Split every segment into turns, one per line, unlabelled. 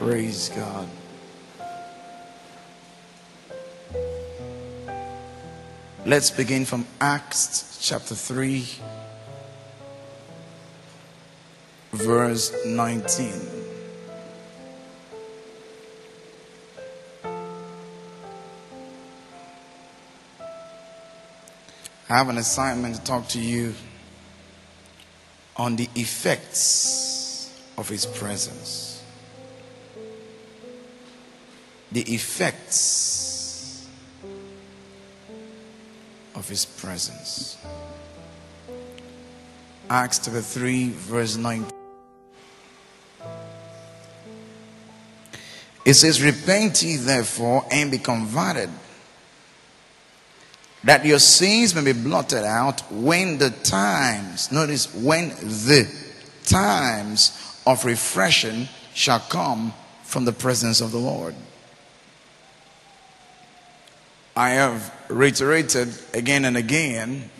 Praise God. Let's begin from Acts chapter 3, verse 19. I have an assignment to talk to you on the effects of His presence. The effects of His presence. Acts chapter 3, verse 9. It says, Repent ye therefore and be converted that your sins may be blotted out when the times, notice, when the times of refreshing shall come from the presence of the Lord. I have reiterated again and again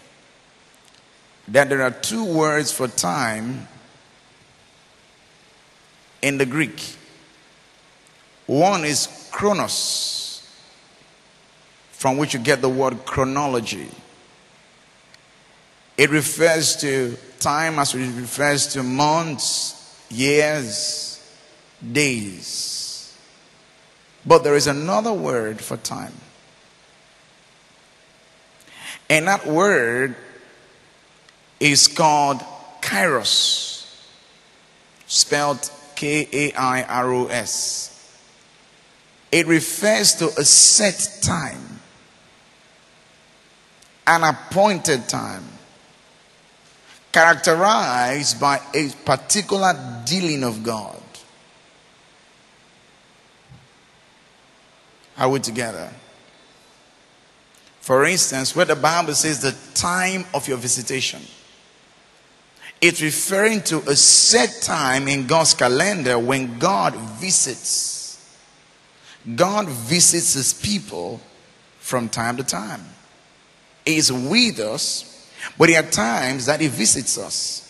that there are two words for time in the Greek. One is chronos from which you get the word chronology. It refers to time as it refers to months, years, days. But there is another word for time. And that word is called kairos, spelled K A I R O S. It refers to a set time an appointed time, characterized by a particular dealing of God. Are we together? For instance, where the Bible says the time of your visitation, it's referring to a set time in God's calendar when God visits. God visits his people from time to time He is with us, but there are times that He visits us.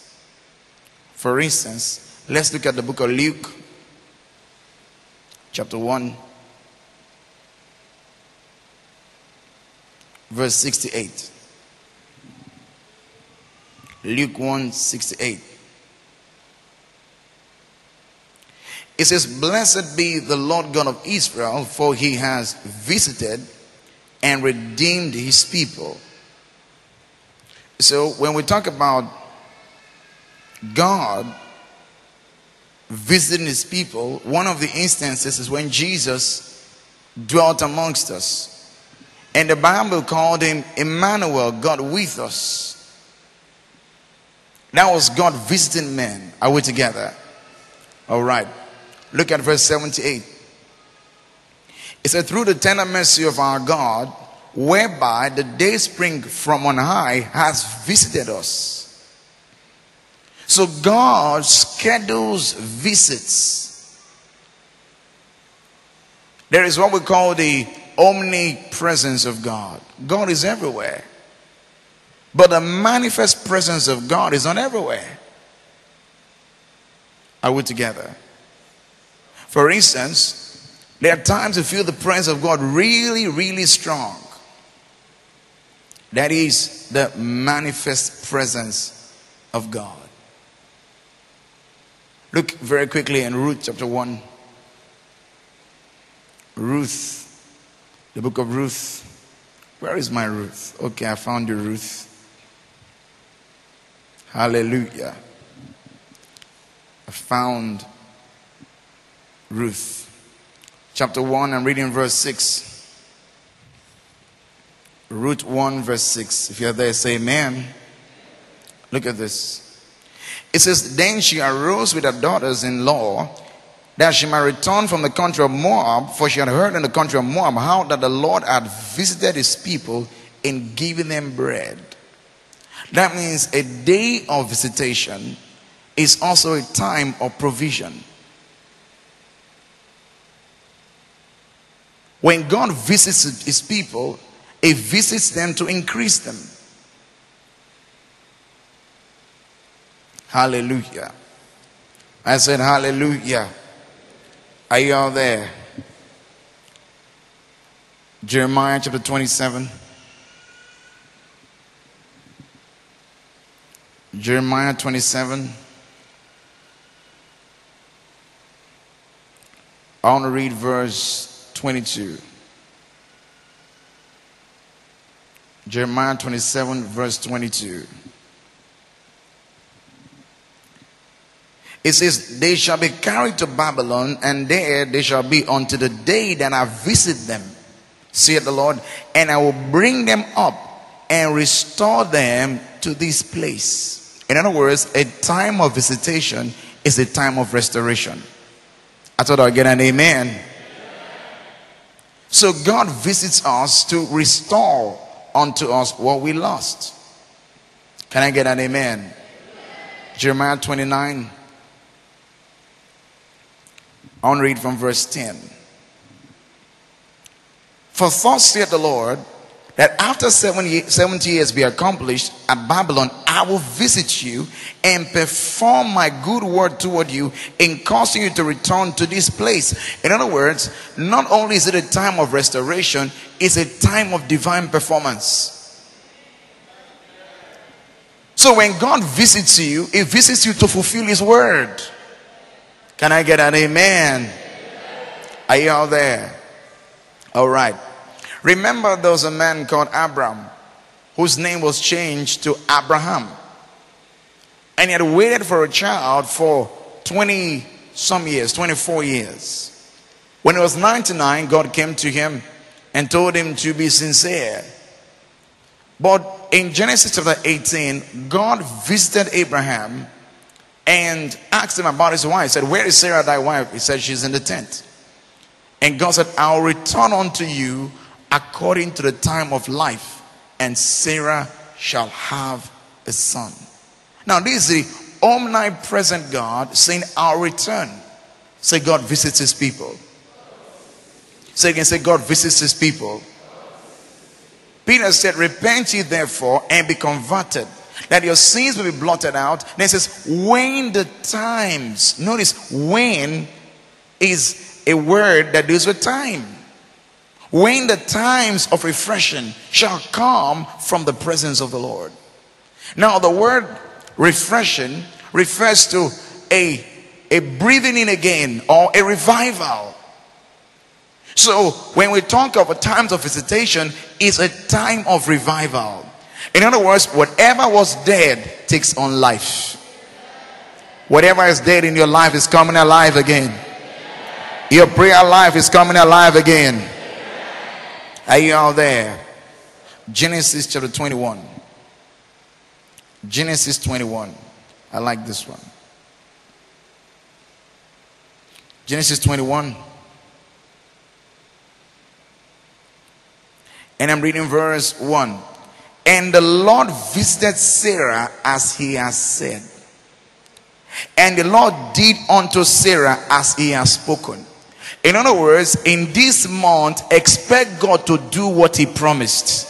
For instance, let's look at the book of Luke, chapter 1, verse 68. Luke 1 68. It says, Blessed be the Lord God of Israel, for he has visited and redeemed his people. So when we talk about God visiting his people, one of the instances is when Jesus dwelt amongst us. And the Bible called him Emmanuel, God with us. That was God visiting men. Are we together? All right. Look at verse 78. It said, Through the tender mercy of our God, whereby the day spring from on high has visited us. So God schedules visits. There is what we call the omnipresence of God. God is everywhere. But the manifest presence of God is not everywhere. Are we together? For instance, there are times you feel the presence of God really, really strong. That is the manifest presence of God. Look very quickly in Ruth chapter 1. Ruth, the book of Ruth. Where is my Ruth? Okay, I found you, Ruth. Hallelujah. I found Ruth. Chapter 1, I'm reading verse 6. Ruth 1, verse 6. If you're there, say amen. Look at this. It says, Then she arose with her daughters in law that she might return from the country of Moab, for she had heard in the country of Moab how that the Lord had visited his people in giving them bread. That means a day of visitation is also a time of provision. When God visits his people, he visits them to increase them. Hallelujah. I said, Hallelujah. Are you all there? Jeremiah chapter 27. Jeremiah 27. I want to read verse 22. Jeremiah 27, verse 22. It says, They shall be carried to Babylon, and there they shall be unto the day that I visit them, saith the Lord, and I will bring them up and restore them to this place. In other words, a time of visitation is a time of restoration. I thought I'd get an amen. So God visits us to restore unto us what we lost. Can I get an amen? amen? Jeremiah 29. I want to read from verse 10. For thus saith the Lord, that after 70 years be accomplished at Babylon, I will visit you and perform my good word toward you in causing you to return to this place. In other words, not only is it a time of restoration, it's a time of divine performance. So when God visits you, He visits you to fulfill His word. Can I get an amen? Are you all there? All right. Remember, there was a man called Abram whose name was changed to Abraham. And he had waited for a child for 20 some years, 24 years. When he was 99, God came to him and told him to be sincere. But in Genesis chapter 18, God visited Abraham and asked him about his wife. He said, Where is Sarah, thy wife? He said, She's in the tent. And God said, I'll return unto you according to the time of life, and Sarah shall have a son. Now, this is the omnipresent God saying, I'll return. Say, God visits his people. Say again, say, God visits his people. Peter said, Repent ye therefore and be converted, that your sins will be blotted out. Then it says, When the times, notice, when is a word that deals with time when the times of refreshing shall come from the presence of the Lord. Now, the word refreshing refers to a, a breathing in again or a revival. So, when we talk of a times of visitation, it's a time of revival. In other words, whatever was dead takes on life. Whatever is dead in your life is coming alive again. Your prayer life is coming alive again. Are you all there? Genesis chapter 21. Genesis 21. I like this one. Genesis 21. And I'm reading verse 1. And the Lord visited Sarah as he has said. And the Lord did unto Sarah as he has spoken. In other words, in this month, expect God to do what He promised.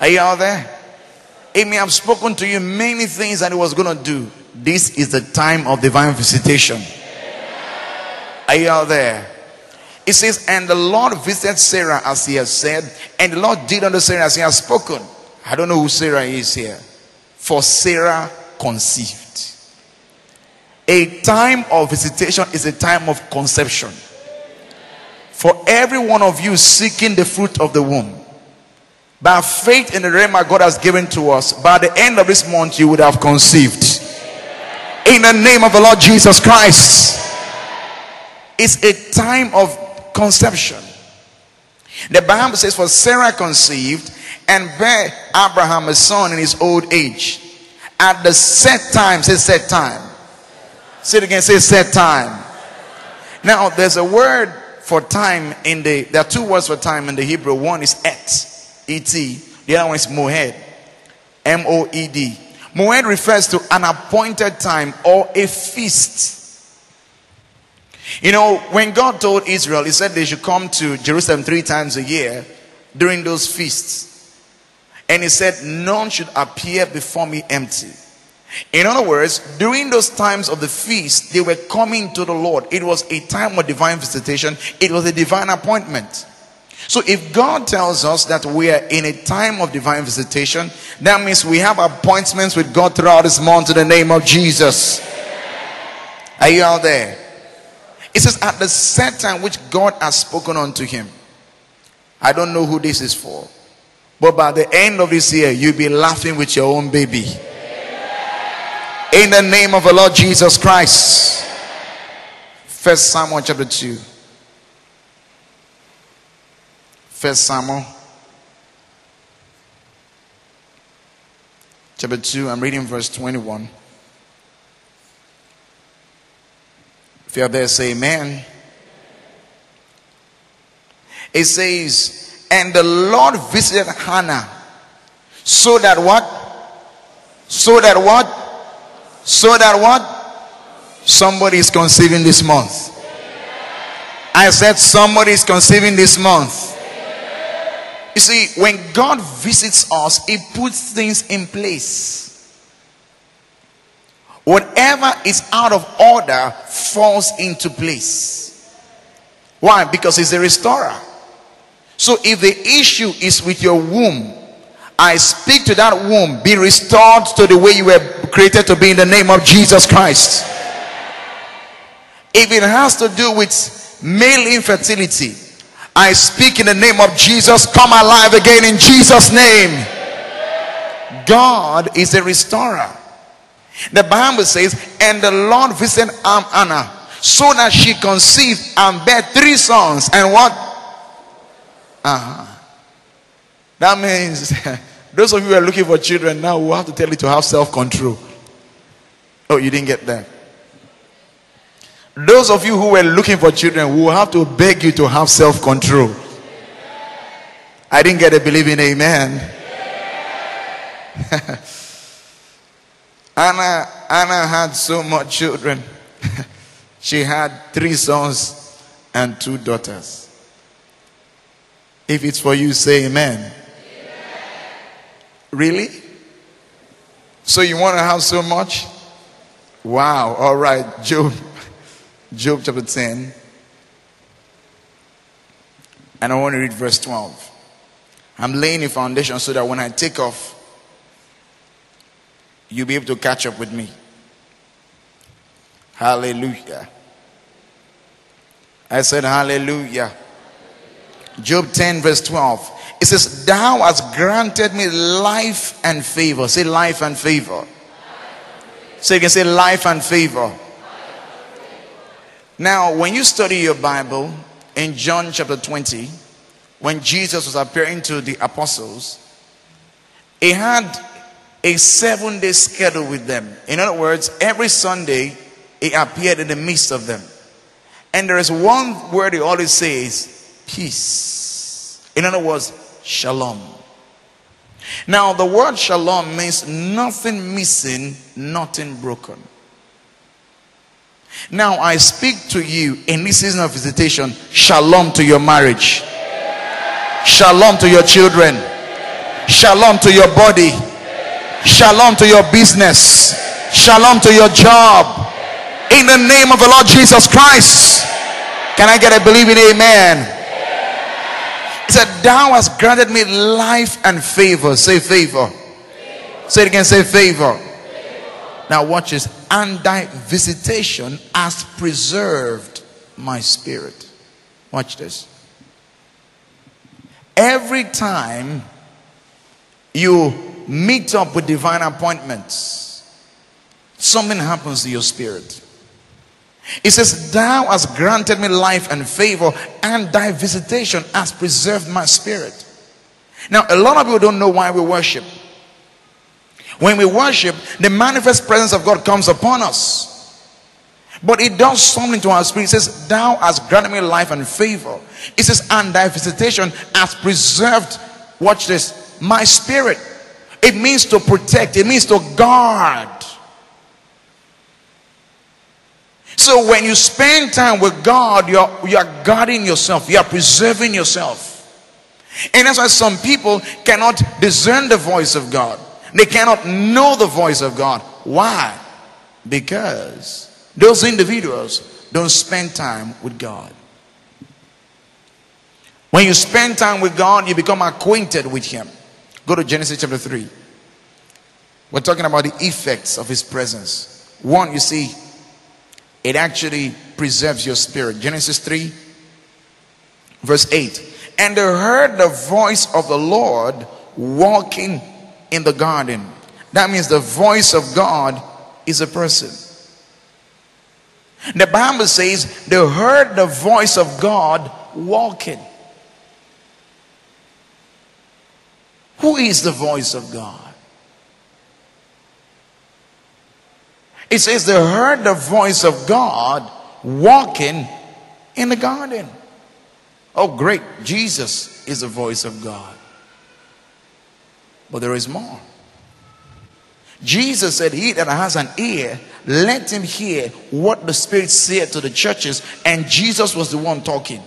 Are you out there? He may have spoken to you many things that He was going to do. This is the time of divine visitation. Are you out there? It says, And the Lord visited Sarah as He has said, and the Lord did unto Sarah as He has spoken. I don't know who Sarah is here. For Sarah conceived. A time of visitation is a time of conception. For every one of you seeking the fruit of the womb, by faith in the rhema God has given to us, by the end of this month, you would have conceived. In the name of the Lord Jesus Christ. It's a time of conception. The Bible says, For Sarah conceived and bare Abraham a son in his old age. At the set time, say set time. Say it again, say set time. Now, there's a word for time in the, there are two words for time in the Hebrew. One is et, E-T. The other one is moed, M-O-E-D. Moed refers to an appointed time or a feast. You know, when God told Israel, He said they should come to Jerusalem three times a year during those feasts. And He said, None should appear before me empty. In other words, during those times of the feast, they were coming to the Lord. It was a time of divine visitation, it was a divine appointment. So if God tells us that we are in a time of divine visitation, that means we have appointments with God throughout this month in the name of Jesus. Are you out there? It says, at the set time which God has spoken unto him. I don't know who this is for. But by the end of this year, you'll be laughing with your own baby. In the name of the Lord Jesus Christ. First Samuel chapter 2. First Samuel chapter 2. I'm reading verse 21. If you're there, say amen. It says, and the Lord visited Hannah so that what? So that what? So that what? Somebody is conceiving this month. I said somebody is conceiving this month. You see, when God visits us, He puts things in place. Whatever is out of order falls into place. Why? Because He's a restorer. So if the issue is with your womb, I speak to that womb, be restored to the way you were created to be in the name of Jesus Christ. If it has to do with male infertility, I speak in the name of Jesus, come alive again in Jesus' name. God is a restorer. The Bible says, and the Lord visited Anna so that she conceived and bare three sons. And what? Uh-huh. That means those of you who are looking for children now will have to tell you to have self control. Oh, you didn't get that. Those of you who were looking for children will have to beg you to have self control. I didn't get a believing amen. Anna, Anna had so much children. she had three sons and two daughters. If it's for you, say amen. amen. Really? So you want to have so much? Wow. All right. Job. Job chapter 10. And I want to read verse 12. I'm laying a foundation so that when I take off, you'll be able to catch up with me. Hallelujah. I said, Hallelujah. Job 10, verse 12. It says, Thou hast granted me life and favor. Say life and favor. So you can say life and favor. Now, when you study your Bible in John chapter 20, when Jesus was appearing to the apostles, he had a seven day schedule with them. In other words, every Sunday he appeared in the midst of them. And there is one word he always says peace. In other words, shalom. Now, the word shalom means nothing missing, nothing broken. Now, I speak to you in this season of visitation shalom to your marriage, shalom to your children, shalom to your body Shalom to your business. Shalom to your job. In the name of the Lord Jesus Christ. Can I get a believing amen? He said, Thou hast granted me life and favor. Say favor. Say it again, say favor. Now watch this. And thy visitation has preserved my spirit. Watch this. Every time you meet up with divine appointments, something happens to your spirit. It says, Thou hast granted me life and favor, and thy visitation has preserved my spirit. Now, a lot of people don't know why we worship. When we worship, the manifest presence of God comes upon us. But it does something to our spirit. It says, Thou hast granted me life and favor. It says, And thy visitation has preserved, watch this, my spirit. It means to protect, it means to guard. So when you spend time with God, you're, you're guarding yourself, you're preserving yourself. And that's why some people cannot discern the voice of God. They cannot know the voice of God. Why? Because those individuals don't spend time with God. When you spend time with God, you become acquainted with Him. Go to Genesis chapter 3. We're talking about the effects of His presence. One, you see, it actually preserves your spirit. Genesis 3, verse 8. And they heard the voice of the Lord walking in the garden. That means the voice of God is a person. The Bible says they heard the voice of God walking. Who is the voice of God? It says they heard the voice of God walking in the garden. Oh, great. Jesus is the voice of God. But there is more. Jesus said, He that has an ear, let him hear what the Spirit said to the churches. And Jesus was the one talking.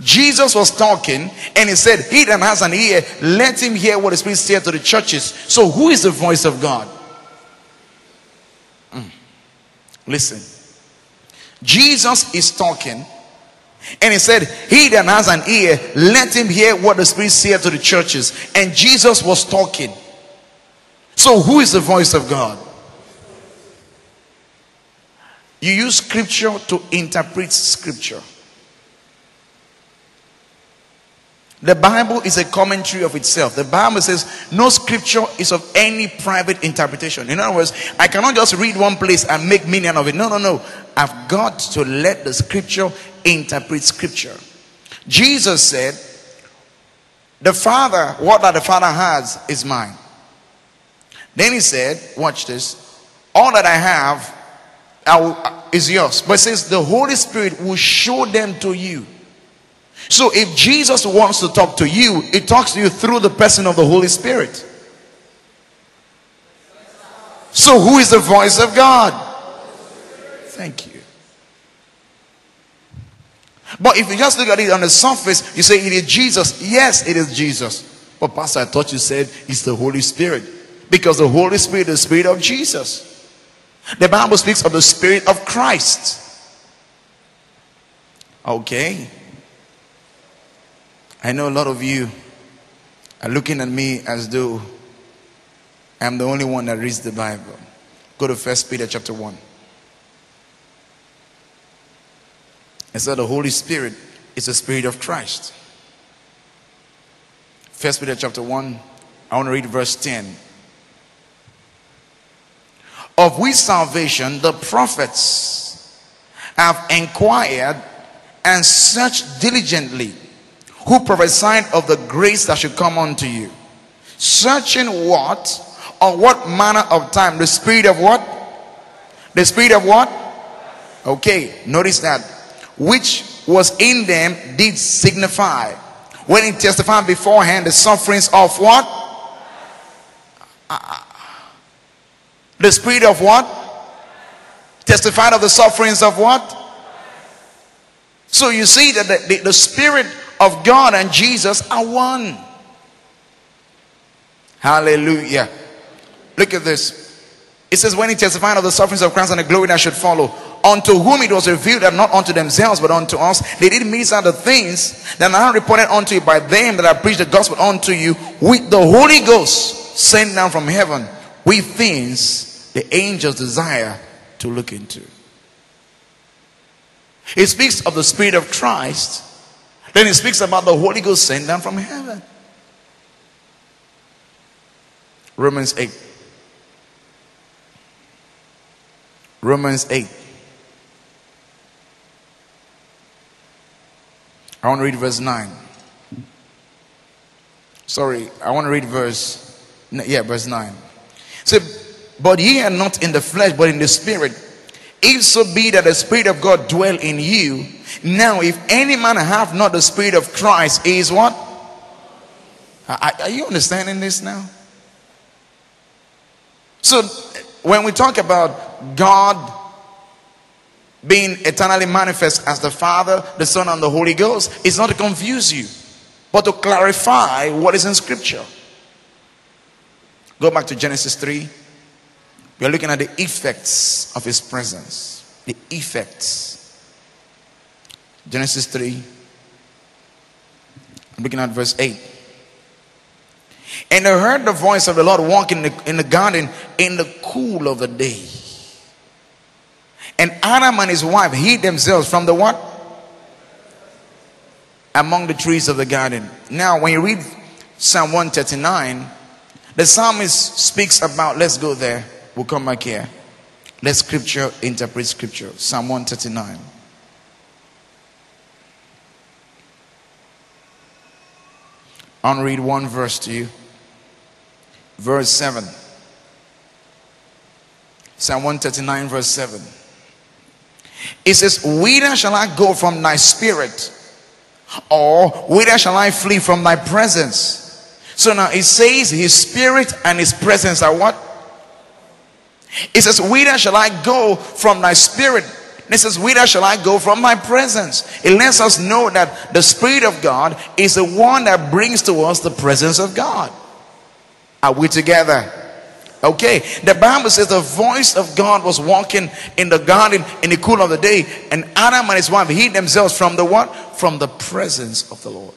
Jesus was talking and he said, He that has an ear, let him hear what the Spirit said to the churches. So, who is the voice of God? Mm. Listen. Jesus is talking and he said, He that has an ear, let him hear what the Spirit said to the churches. And Jesus was talking. So, who is the voice of God? You use scripture to interpret scripture. The Bible is a commentary of itself. The Bible says no scripture is of any private interpretation. In other words, I cannot just read one place and make meaning of it. No, no, no. I've got to let the scripture interpret scripture. Jesus said, The Father, what that the Father has is mine. Then he said, Watch this. All that I have I is yours. But says, The Holy Spirit will show them to you. So if Jesus wants to talk to you, it talks to you through the person of the Holy Spirit. So who is the voice of God? Thank you. But if you just look at it on the surface, you say it is Jesus. Yes, it is Jesus. But Pastor, I thought you said it's the Holy Spirit. Because the Holy Spirit is the Spirit of Jesus. The Bible speaks of the Spirit of Christ. Okay. I know a lot of you are looking at me as though I'm the only one that reads the Bible. Go to First Peter chapter 1. It said the Holy Spirit is the Spirit of Christ. First Peter chapter 1, I want to read verse 10. Of which salvation the prophets have inquired and searched diligently who prophesied of the grace that should come unto you. Searching what? Or what manner of time? The spirit of what? The spirit of what? Okay, notice that. Which was in them did signify. When he testified beforehand the sufferings of what? Uh, the spirit of what? Testified of the sufferings of what? So you see that the, the, the spirit of God and Jesus are one. Hallelujah. Look at this. It says, when he testified of the sufferings of Christ and the glory that should follow, unto whom it was revealed that not unto themselves but unto us, they did minister the things that are reported unto you by them that have preached the gospel unto you with the Holy Ghost sent down from heaven, with things the angels desire to look into. It speaks of the Spirit of Christ then he speaks about the Holy Ghost sent down from heaven. Romans 8. Romans 8. I want to read verse 9. Sorry, I want to read verse yeah, verse 9. So, but ye are not in the flesh, but in the spirit. If so be that the spirit of God dwell in you, now, if any man have not the Spirit of Christ, he is what? Are, you understanding this now? So, when we talk about God being eternally manifest as the Father, the Son, and the Holy Ghost, it's not to confuse you, but to clarify what is in Scripture. Go back to Genesis 3. We are looking at the effects of his presence. The effects. Genesis 3. I'm looking at verse 8. And I heard the voice of the Lord walking in the, in the garden in the cool of the day. And Adam and his wife hid themselves from the what? Among the trees of the garden. Now, when you read Psalm 139, the psalmist speaks about, let's go there. We'll come back here. Let scripture interpret scripture. Psalm 139. I'll read one verse to you. Verse 7. Psalm 139, verse 7. It says, Whither shall I go from thy spirit? Or whither shall I flee from thy presence? So now it says his spirit and his presence are what? It says, Whither shall I go from thy spirit? And it says, Whither shall I go from my presence? It lets us know that the Spirit of God is the one that brings to us the presence of God. Are we together? Okay, the Bible says the voice of God was walking in the garden in the cool of the day, and Adam and his wife hid themselves from the what? From the presence of the Lord.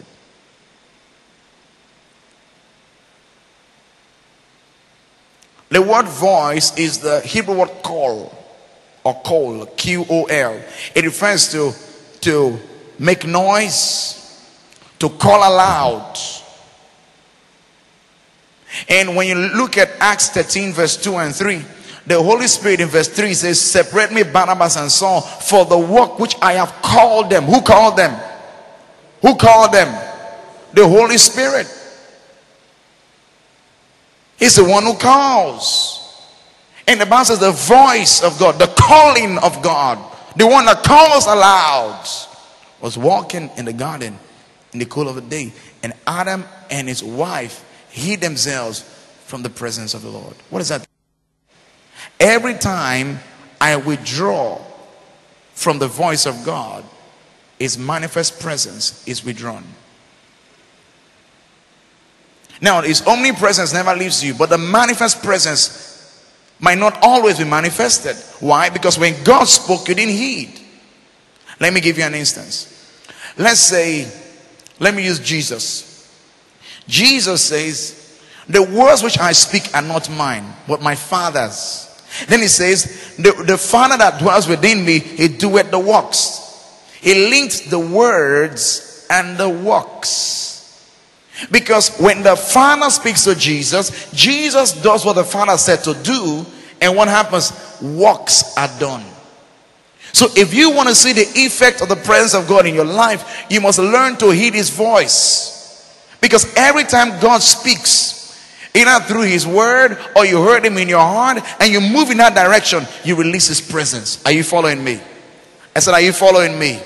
The word voice is the Hebrew word call or call, Q O L. It refers to to make noise, to call aloud and when you look at Acts 13, verse 2 and 3, the Holy Spirit in verse 3 says, Separate me, Barnabas and Saul, for the work which I have called them. Who called them? Who called them? The Holy Spirit. He's the one who calls. And the Bible says the voice of God, the calling of God, the one that calls aloud, was walking in the garden in the cool of the day. And Adam and his wife hid themselves from the presence of the Lord. What is that? Every time I withdraw from the voice of God, his manifest presence is withdrawn. Now, his omnipresence never leaves you, but the manifest presence might not always be manifested. Why? Because when God spoke, you didn't heed. Let me give you an instance. Let's say, let me use Jesus. Jesus says, The words which I speak are not mine, but my Father's. Then he says, The, the Father that dwells within me, he doeth the works. He linked the words and the works. Because when the Father speaks to Jesus, Jesus does what the Father said to do, and what happens? Works are done. So if you want to see the effect of the presence of God in your life, you must learn to heed his voice. Because every time God speaks, either through his word or you heard him in your heart and you move in that direction, you release his presence. Are you following me? I said, Are you following me?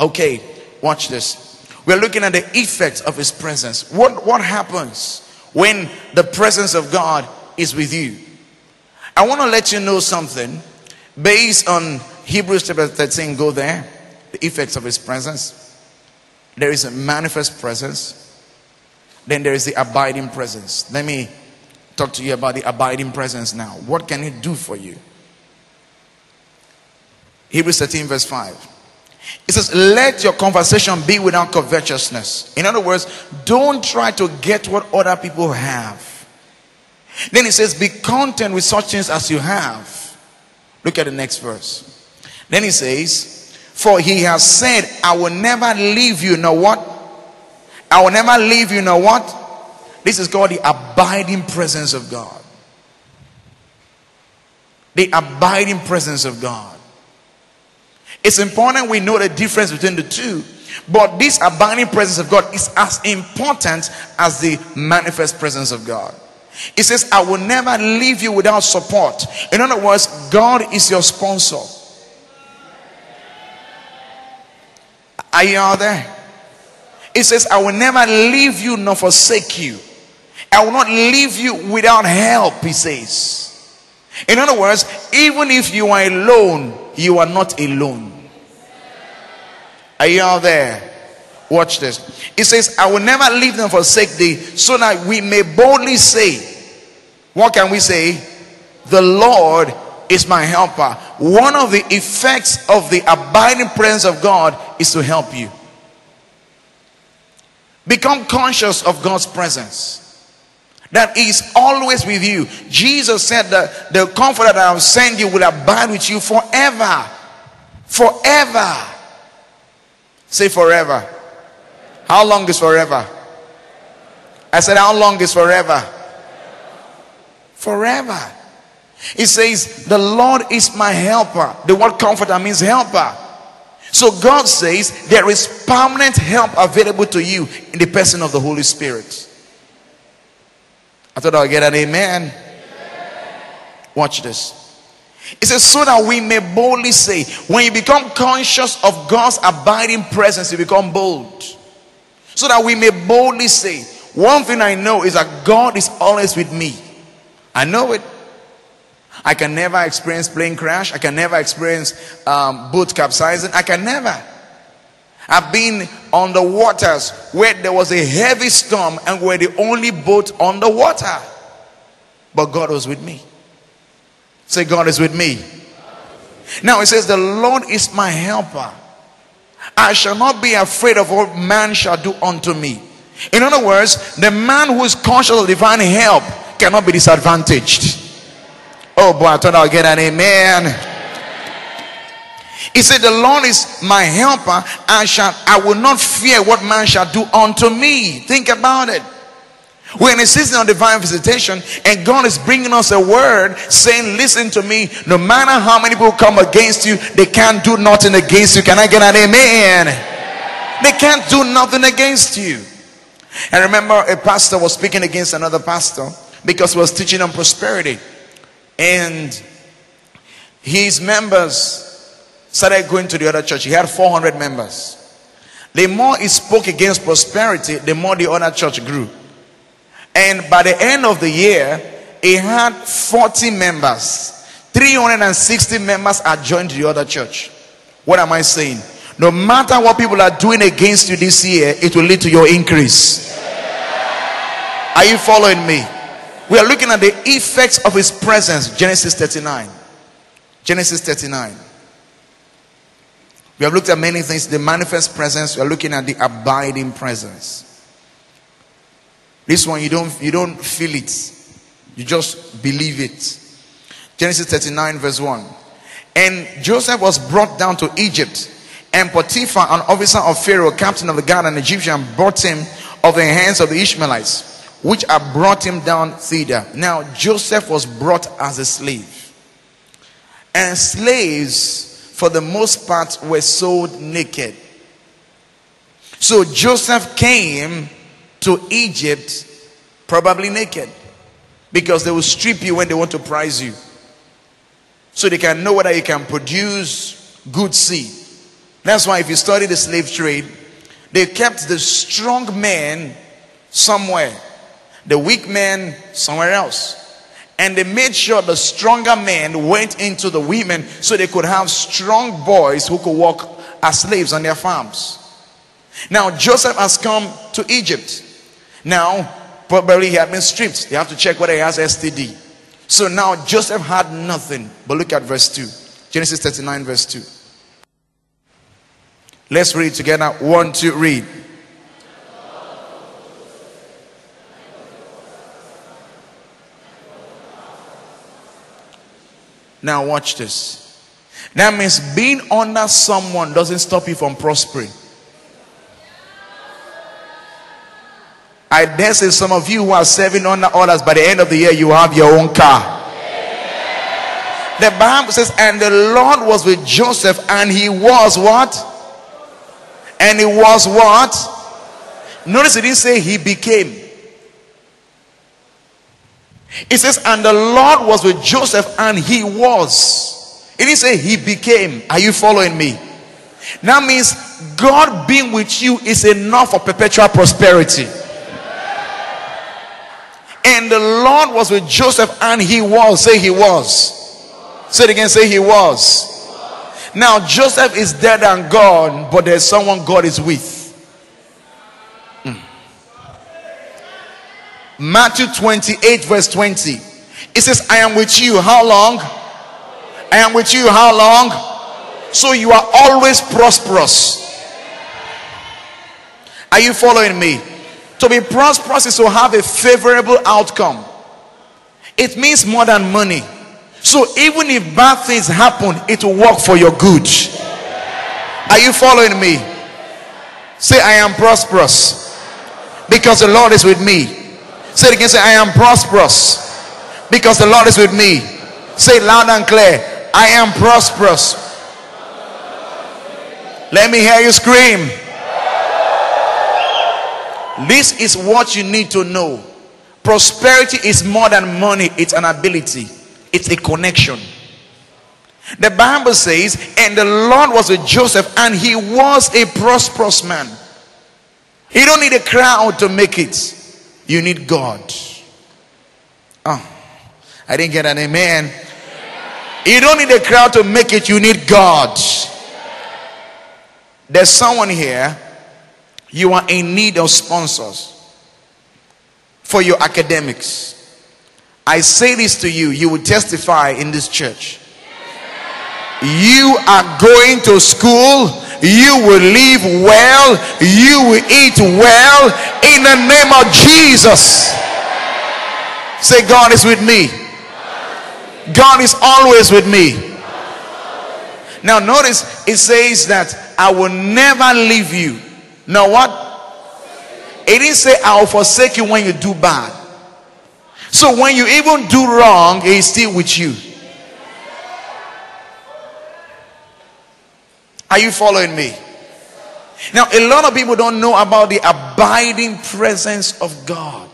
Okay, watch this. We're looking at the effects of his presence. What, what happens when the presence of God is with you? I want to let you know something based on Hebrews chapter 13. Go there. The effects of his presence. There is a manifest presence then there is the abiding presence. Let me talk to you about the abiding presence now. What can it do for you? Hebrews 13, verse 5. It says, Let your conversation be without covetousness. In other words, don't try to get what other people have. Then it says, Be content with such things as you have. Look at the next verse. Then he says, For he has said, I will never leave you, nor what? I will never leave you, know what? This is called the abiding presence of God. The abiding presence of God. It's important we know the difference between the two. But this abiding presence of God is as important as the manifest presence of God. It says, I will never leave you without support. In other words, God is your sponsor. Are you out there? It says, I will never leave you nor forsake you. I will not leave you without help, he says. In other words, even if you are alone, you are not alone. Are you out there? Watch this. It says, I will never leave them forsake thee, so that we may boldly say, What can we say? The Lord is my helper. One of the effects of the abiding presence of God is to help you. Become conscious of God's presence. That is always with you. Jesus said that the comforter that I will send you will abide with you forever. Forever. Say forever. How long is forever? I said, How long is forever? Forever. It says, The Lord is my helper. The word comforter means helper. So God says there is permanent help available to you in the person of the Holy Spirit. I thought I'll get an amen. Watch this. It says, so that we may boldly say, when you become conscious of God's abiding presence, you become bold. So that we may boldly say, one thing I know is that God is always with me. I know it. I can never experience plane crash. I can never experience um, boat capsizing. I can never. I've been on the waters where there was a heavy storm and we're the only boat on the water. But God was with me. Say, God is with me. Now it says, The Lord is my helper. I shall not be afraid of what man shall do unto me. In other words, the man who is conscious of divine help cannot be disadvantaged. Oh boy, I thought I'll get an amen. He said, The Lord is my helper. I shall I will not fear what man shall do unto me. Think about it. We're in a season of divine visitation, and God is bringing us a word saying, Listen to me, no matter how many people come against you, they can't do nothing against you. Can I get an amen? They can't do nothing against you. I remember a pastor was speaking against another pastor because he was teaching on prosperity. And his members started going to the other church. He had 400 members. The more he spoke against prosperity, the more the other church grew. And by the end of the year, he had 40 members. 360 members are joined the other church. What am I saying? No matter what people are doing against you this year, it will lead to your increase. Are you following me? We are looking at the effects of his presence. Genesis 39. Genesis 39. We have looked at many things. The manifest presence. We are looking at the abiding presence. This one you don't you don't feel it. You just believe it. Genesis 39 verse 1. And Joseph was brought down to Egypt, and Potiphar, an officer of Pharaoh, captain of the guard, an Egyptian, brought him of the hands of the Ishmaelites, which had brought him down thither. Now Joseph was brought as a slave. And slaves, for the most part, were sold naked. So Joseph came to Egypt probably naked because they will strip you when they want to prize you so they can know whether you can produce good seed. That's why if you study the slave trade, they kept the strong men somewhere, the weak men somewhere else. And they made sure the stronger men went into the women so they could have strong boys who could work as slaves on their farms. Now, Joseph has come to Egypt. Now, probably he had been stripped. They have to check whether he has STD. So now Joseph had nothing. But look at verse 2. Genesis 39, verse 2. Let's read together. One, two, read. Now, watch this. That means being under someone doesn't stop you from prospering. I dare say some of you who are serving under others by the end of the year, you have your own car. The Bible says, and the Lord was with Joseph, and he was what? And he was what? Notice it didn't say he became. It says, and the Lord was with Joseph, and he was. It didn't say he became. Are you following me? That means God being with you is enough for perpetual prosperity. And the Lord was with Joseph, and he was. Say he was. Say it again. Say he was. Now Joseph is dead and gone, but there's someone God is with. Matthew 28, verse 20. It says, I am with you. How long? I am with you. How long? So you are always prosperous. Are you following me? To be prosperous is to have a favorable outcome. It means more than money. So even if bad things happen, it will work for your good. Are you following me? Say, I am prosperous because the Lord is with me. Say it again. Say, I am prosperous because the Lord is with me. Say loud and clear, I am prosperous. Let me hear you scream. This is what you need to know. Prosperity is more than money, it's an ability, it's a connection. The Bible says, and the Lord was with Joseph, and he was a prosperous man. He don't need a crowd to make it, you need God. Oh, I didn't get an amen. You don't need a crowd to make it, you need God. There's someone here, you are in need of sponsors for your academics. I say this to you, you will testify in this church you are going to school, you will live well, you will eat well in the name of Jesus. Say, God is with me. God is always with me. Now, notice it says that I will never leave you. Now, what? It didn't say I will forsake you when you do bad. So, when you even do wrong, He is still with you. Are you following me? Now, a lot of people don't know about the abiding presence of God.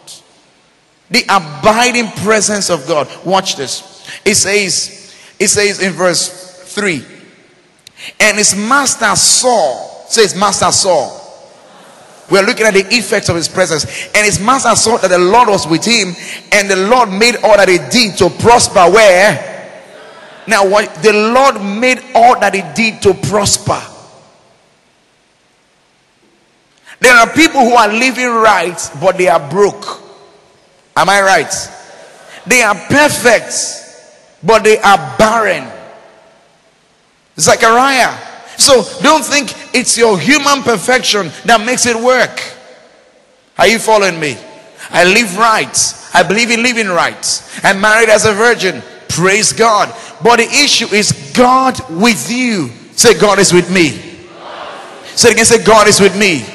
The abiding presence of God. Watch this. It says, it says in verse 3. And his master saw, says master saw. We're looking at the effects of his presence. And his master saw that the Lord was with him, and the Lord made all that he did to prosper where? Now, what the Lord made all that He did to prosper. There are people who are living right, but they are broke. Am I right? They are perfect, but they are barren. Zechariah. So don't think it's your human perfection that makes it work. Are you following me? I live right. I believe in living right. I'm married as a virgin. Praise God. But the issue is God with you. Say, God is with me. Say again, say, God is with me.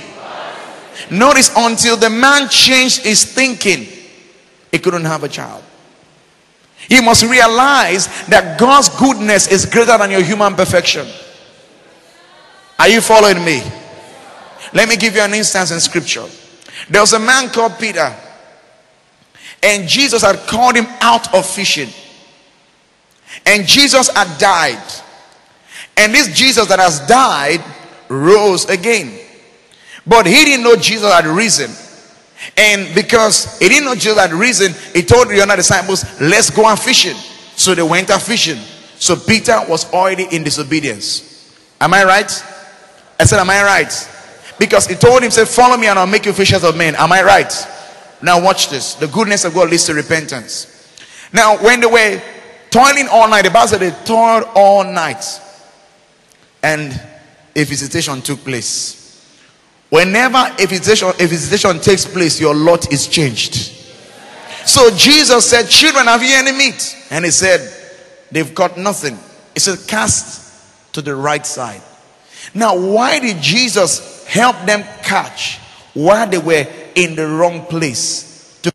Notice until the man changed his thinking, he couldn't have a child. He must realize that God's goodness is greater than your human perfection. Are you following me? Let me give you an instance in scripture. There was a man called Peter, and Jesus had called him out of fishing. And Jesus had died. And this Jesus that has died rose again. But he didn't know Jesus had risen. And because he didn't know Jesus had risen, he told the other disciples, Let's go and fishing. So they went out fishing. So Peter was already in disobedience. Am I right? I said, Am I right? Because he told him, say, Follow me and I'll make you fishers of men. Am I right? Now watch this. The goodness of God leads to repentance. Now, when they were toiling all night. The Bible said they toiled all night. And a visitation took place. Whenever a visitation, a visitation takes place, your lot is changed. So Jesus said, Children, have you any meat? And he said, They've got nothing. He said, Cast to the right side. Now, why did Jesus help them catch while they were in the wrong place? To,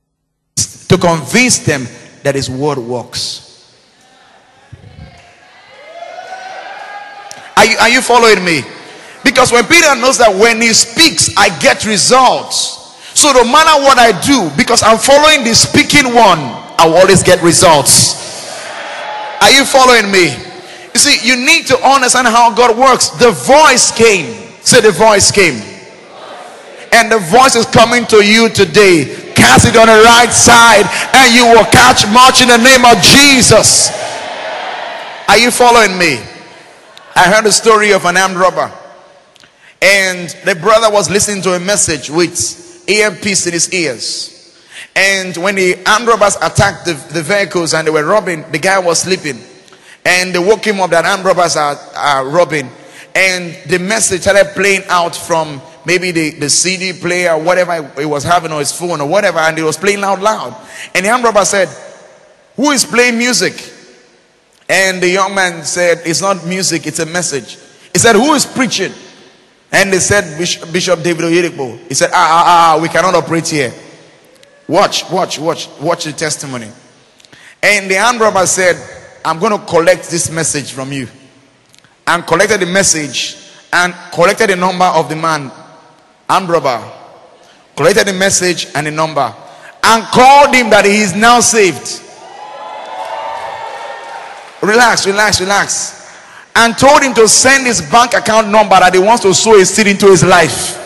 to convince them that his word works. Are you, are you following me? Because when Peter knows that when he speaks, I get results. So no matter what I do, because I'm following the speaking one, I will always get results. Are you following me? You see, you need to understand how God works. The voice came. Say the voice came. And the voice is coming to you today. Cast it on the right side, and you will catch much in the name of Jesus. Are you following me? I heard a story of an armed robber. And the brother was listening to a message with earpiece in his ears. And when the armed robbers attacked the, the vehicles and they were robbing, the guy was sleeping. And they woke him up that armed robbers are, are robbing. And the message started playing out from maybe the, the CD player, whatever he was having, or his phone, or whatever, and it was playing out loud. And the armed robber said, Who is playing music? And the young man said, It's not music, it's a message. He said, Who is preaching? And they said, Bishop, Bishop David Oyedepo. He said, ah, ah, ah, we cannot operate here. Watch, watch, watch, watch the testimony. And the armed robber said, I'm going to collect this message from you. And collected the message and collected the number of the man, armed robber. Collected the message and the number. And called him that he is now saved. Relax, relax, relax and told him to send his bank account number that he wants to sow a seed into his life.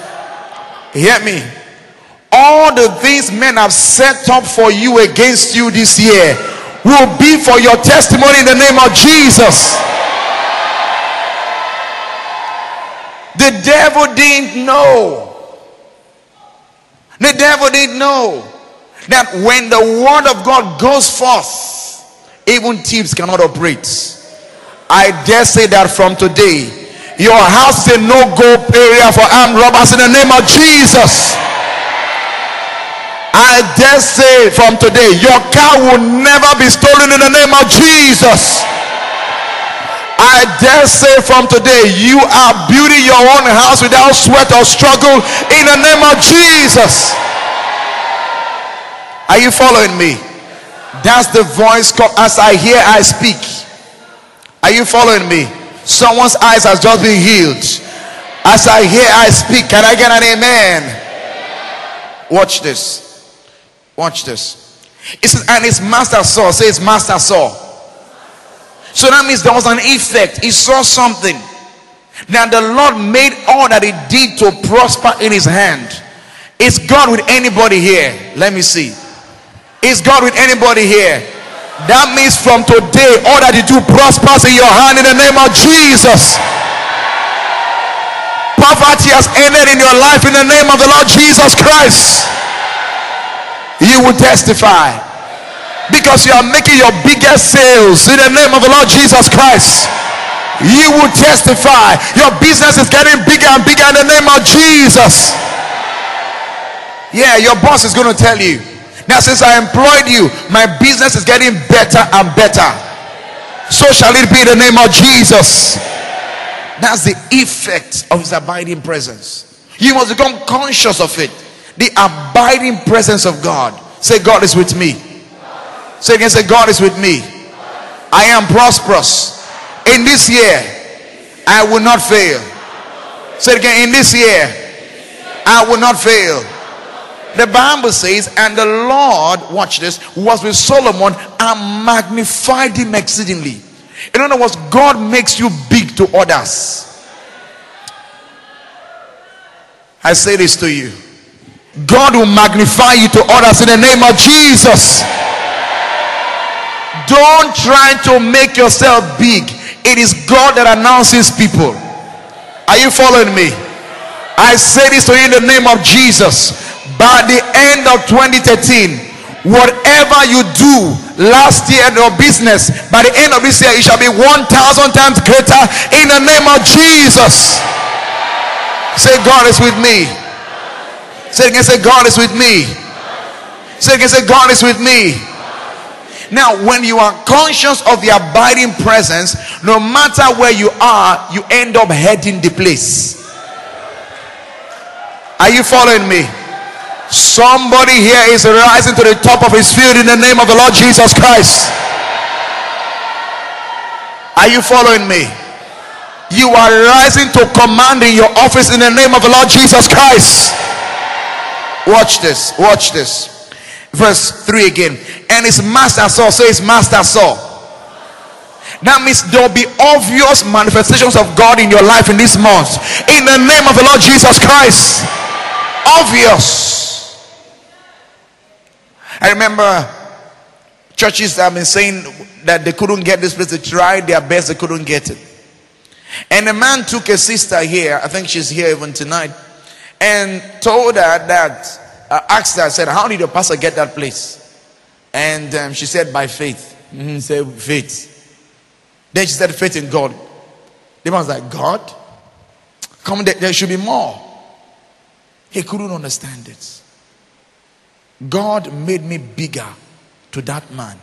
Hear me. All the things men have set up for you against you this year will be for your testimony in the name of Jesus. The devil didn't know. The devil didn't know that when the word of God goes forth, even thieves cannot operate. I dare say that from today, your house is a no go area for armed robbers in the name of Jesus. I dare say from today, your car will never be stolen in the name of Jesus. I dare say from today, you are building your own house without sweat or struggle in the name of Jesus. Are you following me? That's the voice as I hear, I speak. Are you following me? Someone's eyes has just been healed. As I hear, I speak. Can I get an amen? Watch this. Watch this. It says, and his master saw. Say his master saw. So that means there was an effect. He saw something. Now the Lord made all that he did to prosper in his hand. Is God with anybody here? Let me see. Is God with anybody here? That means from today, all that you do prospers in your hand in the name of Jesus. Poverty has ended in your life in the name of the Lord Jesus Christ. You will testify because you are making your biggest sales in the name of the Lord Jesus Christ. You will testify. Your business is getting bigger and bigger in the name of Jesus. Yeah, your boss is going to tell you now, since I employed you, my business is getting better and better. So shall it be in the name of Jesus. That's the effect of his abiding presence. You must become conscious of it. The abiding presence of God. Say, God is with me. Say again, say, God is with me. I am prosperous. In this year, I will not fail. Say again, in this year, I will not fail. The Bible says, and the Lord, watch this, was with Solomon and magnified him exceedingly. In other words, God makes you big to others. I say this to you God will magnify you to others in the name of Jesus. Don't try to make yourself big, it is God that announces people. Are you following me? I say this to you in the name of Jesus by the end of 2013 whatever you do last year in your business by the end of this year it shall be 1000 times greater in the name of jesus. Say god is with me. Say again say god is with me. Say again say god is with me. Now when you are conscious of the abiding presence no matter where you are you end up heading the place. Are you following me Somebody here is rising to the top of his field in the name of the Lord Jesus Christ. Are you following me? You are rising to command in your office in the name of the Lord Jesus Christ. Watch this. Watch this. Verse 3 again. And his master saw. Say his master saw. That means there will be obvious manifestations of God in your life in this month. In the name of the Lord Jesus Christ. Obvious. I remember churches have been saying that they couldn't get this place. They tried their best, they couldn't get it. And a man took a sister here, I think she's here even tonight, and told her that I asked her, said, How did your pastor get that place? And um, she said, By faith. Mm-hmm, said, Faith. Then she said, Faith in God. The man was like, God? Come, there, there should be more. He couldn't understand it. God made me bigger to that man.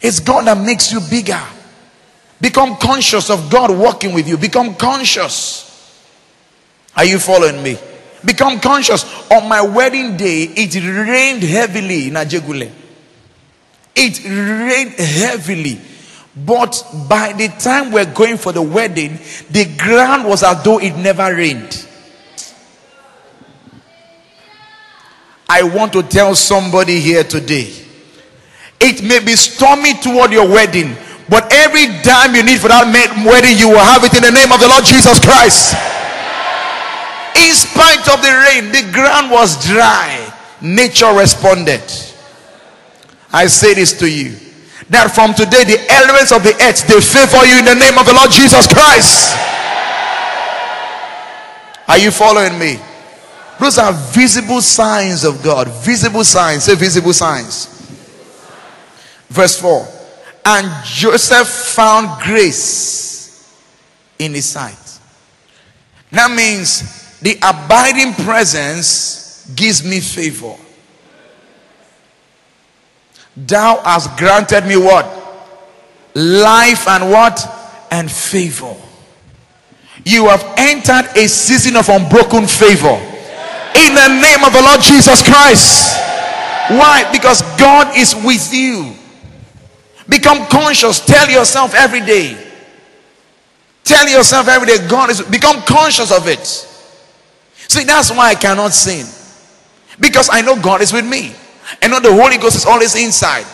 It's God that makes you bigger. Become conscious of God working with you. Become conscious. Are you following me? Become conscious. On my wedding day, it rained heavily in Ajegunle. It rained heavily. But by the time we're going for the wedding, the ground was as though it never rained. I want to tell somebody here today it may be stormy toward your wedding, but every dime you need for that wedding, you will have it in the name of the Lord Jesus Christ. In spite of the rain, the ground was dry. Nature responded. I say this to you that from today, the elements of the earth they favor you in the name of the Lord Jesus Christ. Are you following me? Those are visible signs of God. Visible signs. Say visible signs. Verse 4 And Joseph found grace in his sight. That means the abiding presence gives me favor. Thou hast granted me what? Life and what? And favor. You have entered a season of unbroken favor. In the name of the Lord Jesus Christ. Why? Because God is with you. Become conscious. Tell yourself every day. Tell yourself every day, God is, become conscious of it. See, that's why I cannot sin. Because I know God is with me. I know the Holy Ghost is always inside.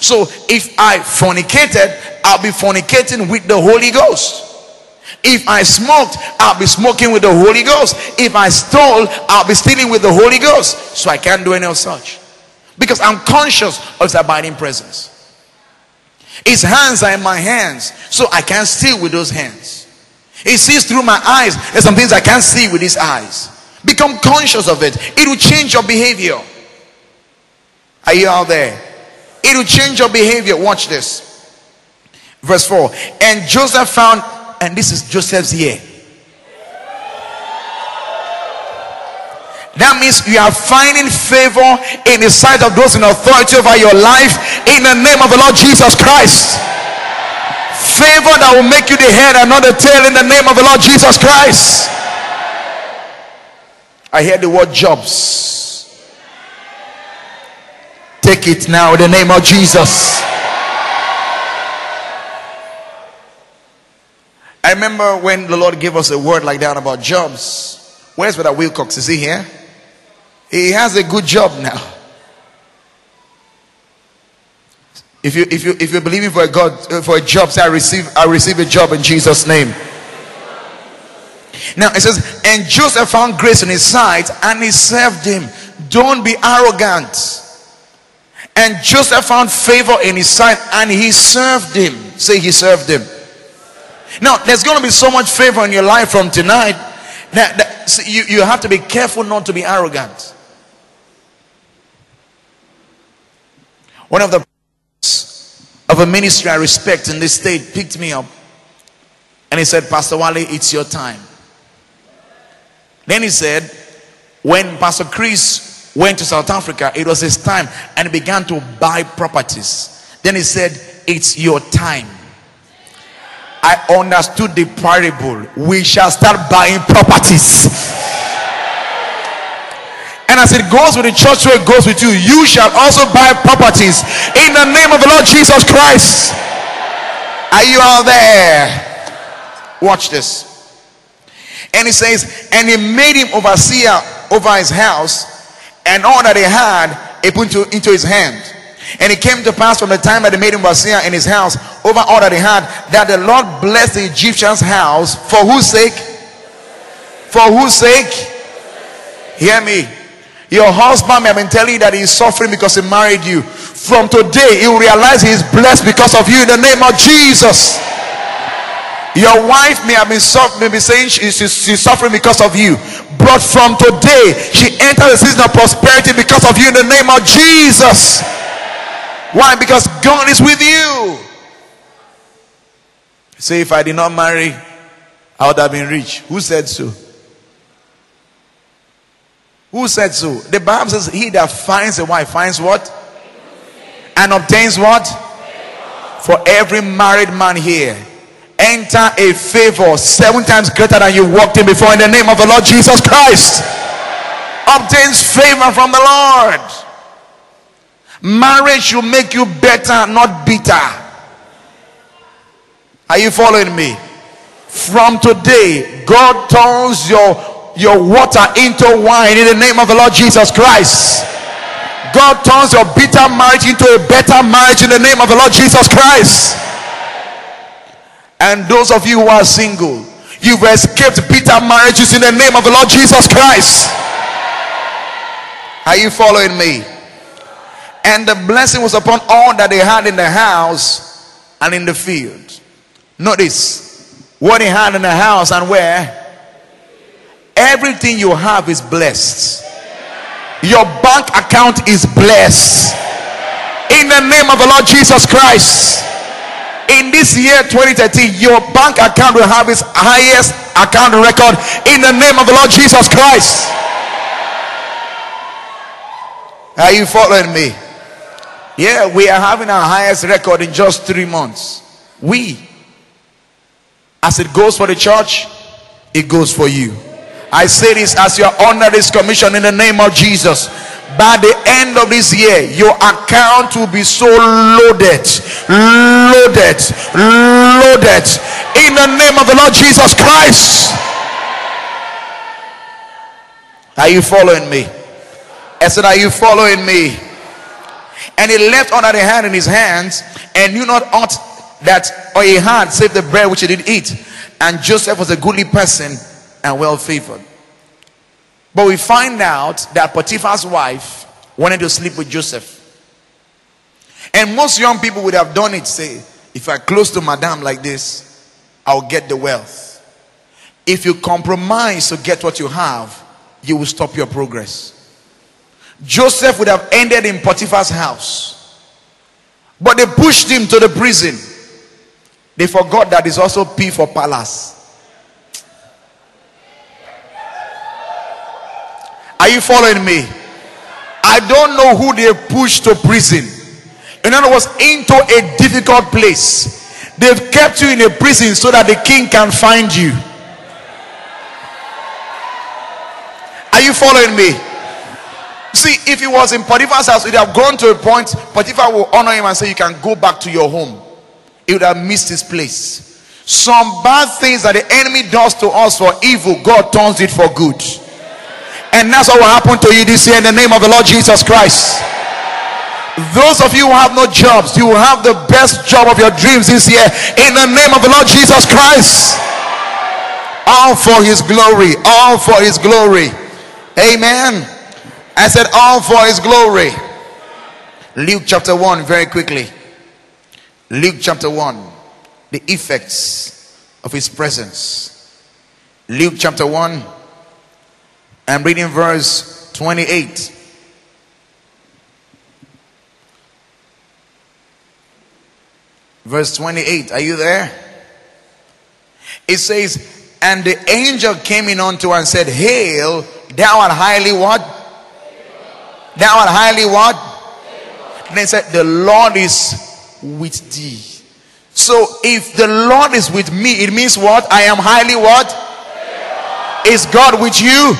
So if I fornicated, I'll be fornicating with the Holy Ghost. If I smoked, I'll be smoking with the Holy Ghost. If I stole, I'll be stealing with the Holy Ghost. So I can't do any of such. Because I'm conscious of his abiding presence. His hands are in my hands, so I can't steal with those hands. He sees through my eyes. There's some things I can't see with his eyes. Become conscious of it. It will change your behavior. Are you out there? It will change your behavior. Watch this. Verse 4. And Joseph found, and this is Joseph's year. That means you are finding favor in the sight of those in authority over your life in the name of the Lord Jesus Christ. Favor that will make you the head and not the tail in the name of the Lord Jesus Christ. I hear the word jobs. Take it now in the name of Jesus. I remember when the Lord gave us a word like that about jobs. Where's Brother Wilcox? Is he here? He has a good job now. If you if you if you're believing for a God uh, for a job, say I receive I receive a job in Jesus' name. Now it says, and Joseph found grace in his sight, and he served him. Don't be arrogant. And Joseph found favor in his sight, and he served him. Say he served him. Now there's going to be so much favor in your life from tonight that, that you, you have to be careful not to be arrogant. One of the of a ministry I respect in this state picked me up and he said, Pastor Wale, it's your time. Then he said, when Pastor Chris went to South Africa, it was his time and he began to buy properties. Then he said, It's your time. I understood the parable. We shall start buying properties. And as it goes with the church, so it goes with you. You shall also buy properties in the name of the Lord Jesus Christ. Are you all there? Watch this. And he says, and he made him overseer over his house, and all that he had, he put into, into his hand. And it came to pass from the time that he made him overseer in his house over all that he had, that the Lord blessed the Egyptian's house for whose sake? For whose sake? Hear me. Your husband may have been telling you that he's suffering because he married you. From today, he will realize he is blessed because of you in the name of Jesus. Your wife may have been suffering, may be saying she's, she's suffering because of you, But from today, she enters a season of prosperity because of you in the name of Jesus. Why? Because God is with you. Say, if I did not marry, I would have been rich. Who said so? Who said so? The Bible says, He that finds a wife finds what? And obtains what? For every married man here, enter a favor seven times greater than you walked in before in the name of the Lord Jesus Christ. Obtains favor from the Lord. Marriage will make you better, not bitter. Are you following me? From today, God turns your your water into wine in the name of the Lord Jesus Christ. God turns your bitter marriage into a better marriage in the name of the Lord Jesus Christ. And those of you who are single, you've escaped bitter marriages in the name of the Lord Jesus Christ. Are you following me? And the blessing was upon all that they had in the house and in the field. Notice what he had in the house and where Everything you have is blessed. Your bank account is blessed. In the name of the Lord Jesus Christ. In this year 2013, your bank account will have its highest account record in the name of the Lord Jesus Christ. Are you following me? Yeah, we are having our highest record in just three months. We, as it goes for the church, it goes for you. I say this as you under this commission in the name of Jesus. By the end of this year, your account will be so loaded, loaded, loaded in the name of the Lord Jesus Christ. Are you following me? I said, Are you following me? And he left under the hand in his hands and knew not aught that or he had save the bread which he did eat. And Joseph was a goodly person and well favored. But we find out that Potiphar's wife wanted to sleep with Joseph. And most young people would have done it, say, if I close to Madame like this, I'll get the wealth. If you compromise to get what you have, you will stop your progress. Joseph would have ended in Potiphar's house, but they pushed him to the prison. They forgot that it's also P for palace. Are you following me? I don't know who they pushed to prison. In other words, into a difficult place. They've kept you in a prison so that the king can find you. Are you following me? See, if he was in Potiphar's house, it would have gone to a point, Potiphar will honor him and say, You can go back to your home. He would have missed his place. Some bad things that the enemy does to us for evil, God turns it for good. And that's what will happen to you this year in the name of the Lord Jesus Christ. Those of you who have no jobs, you will have the best job of your dreams this year in the name of the Lord Jesus Christ. All for his glory. All for his glory. Amen. I said, all for his glory. Luke chapter 1, very quickly. Luke chapter 1. The effects of his presence. Luke chapter 1 I'm reading verse 28. Verse 28. Are you there? It says, And the angel came in unto her and said, Hail, thou art highly what? Thou art highly what? And they said, The Lord is with thee. So if the Lord is with me, it means what? I am highly what? Is God with you?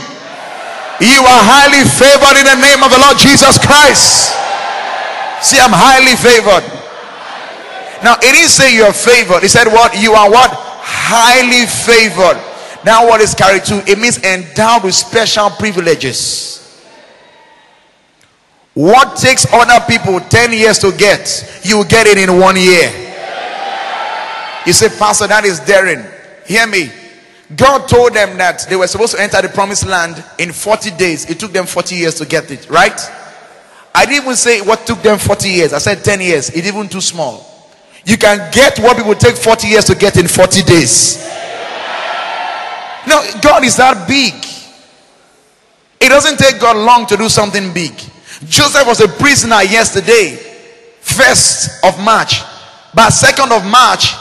You are highly favored in the name of the Lord Jesus Christ. See, I'm highly favored. Now, it didn't say you're favored. It said what? You are what? Highly favored. Now, what is carried to? It means endowed with special privileges. What takes other people 10 years to get, you get it in one year. You say, Pastor, that is daring. Hear me. God told them that they were supposed to enter the promised land in 40 days. It took them 40 years to get it, right? I didn't even say what took them 40 years. I said 10 years. It's even too small. You can get what people take 40 years to get in 40 days. No, God is that big. It doesn't take God long to do something big. Joseph was a prisoner yesterday, first of March. By second of March,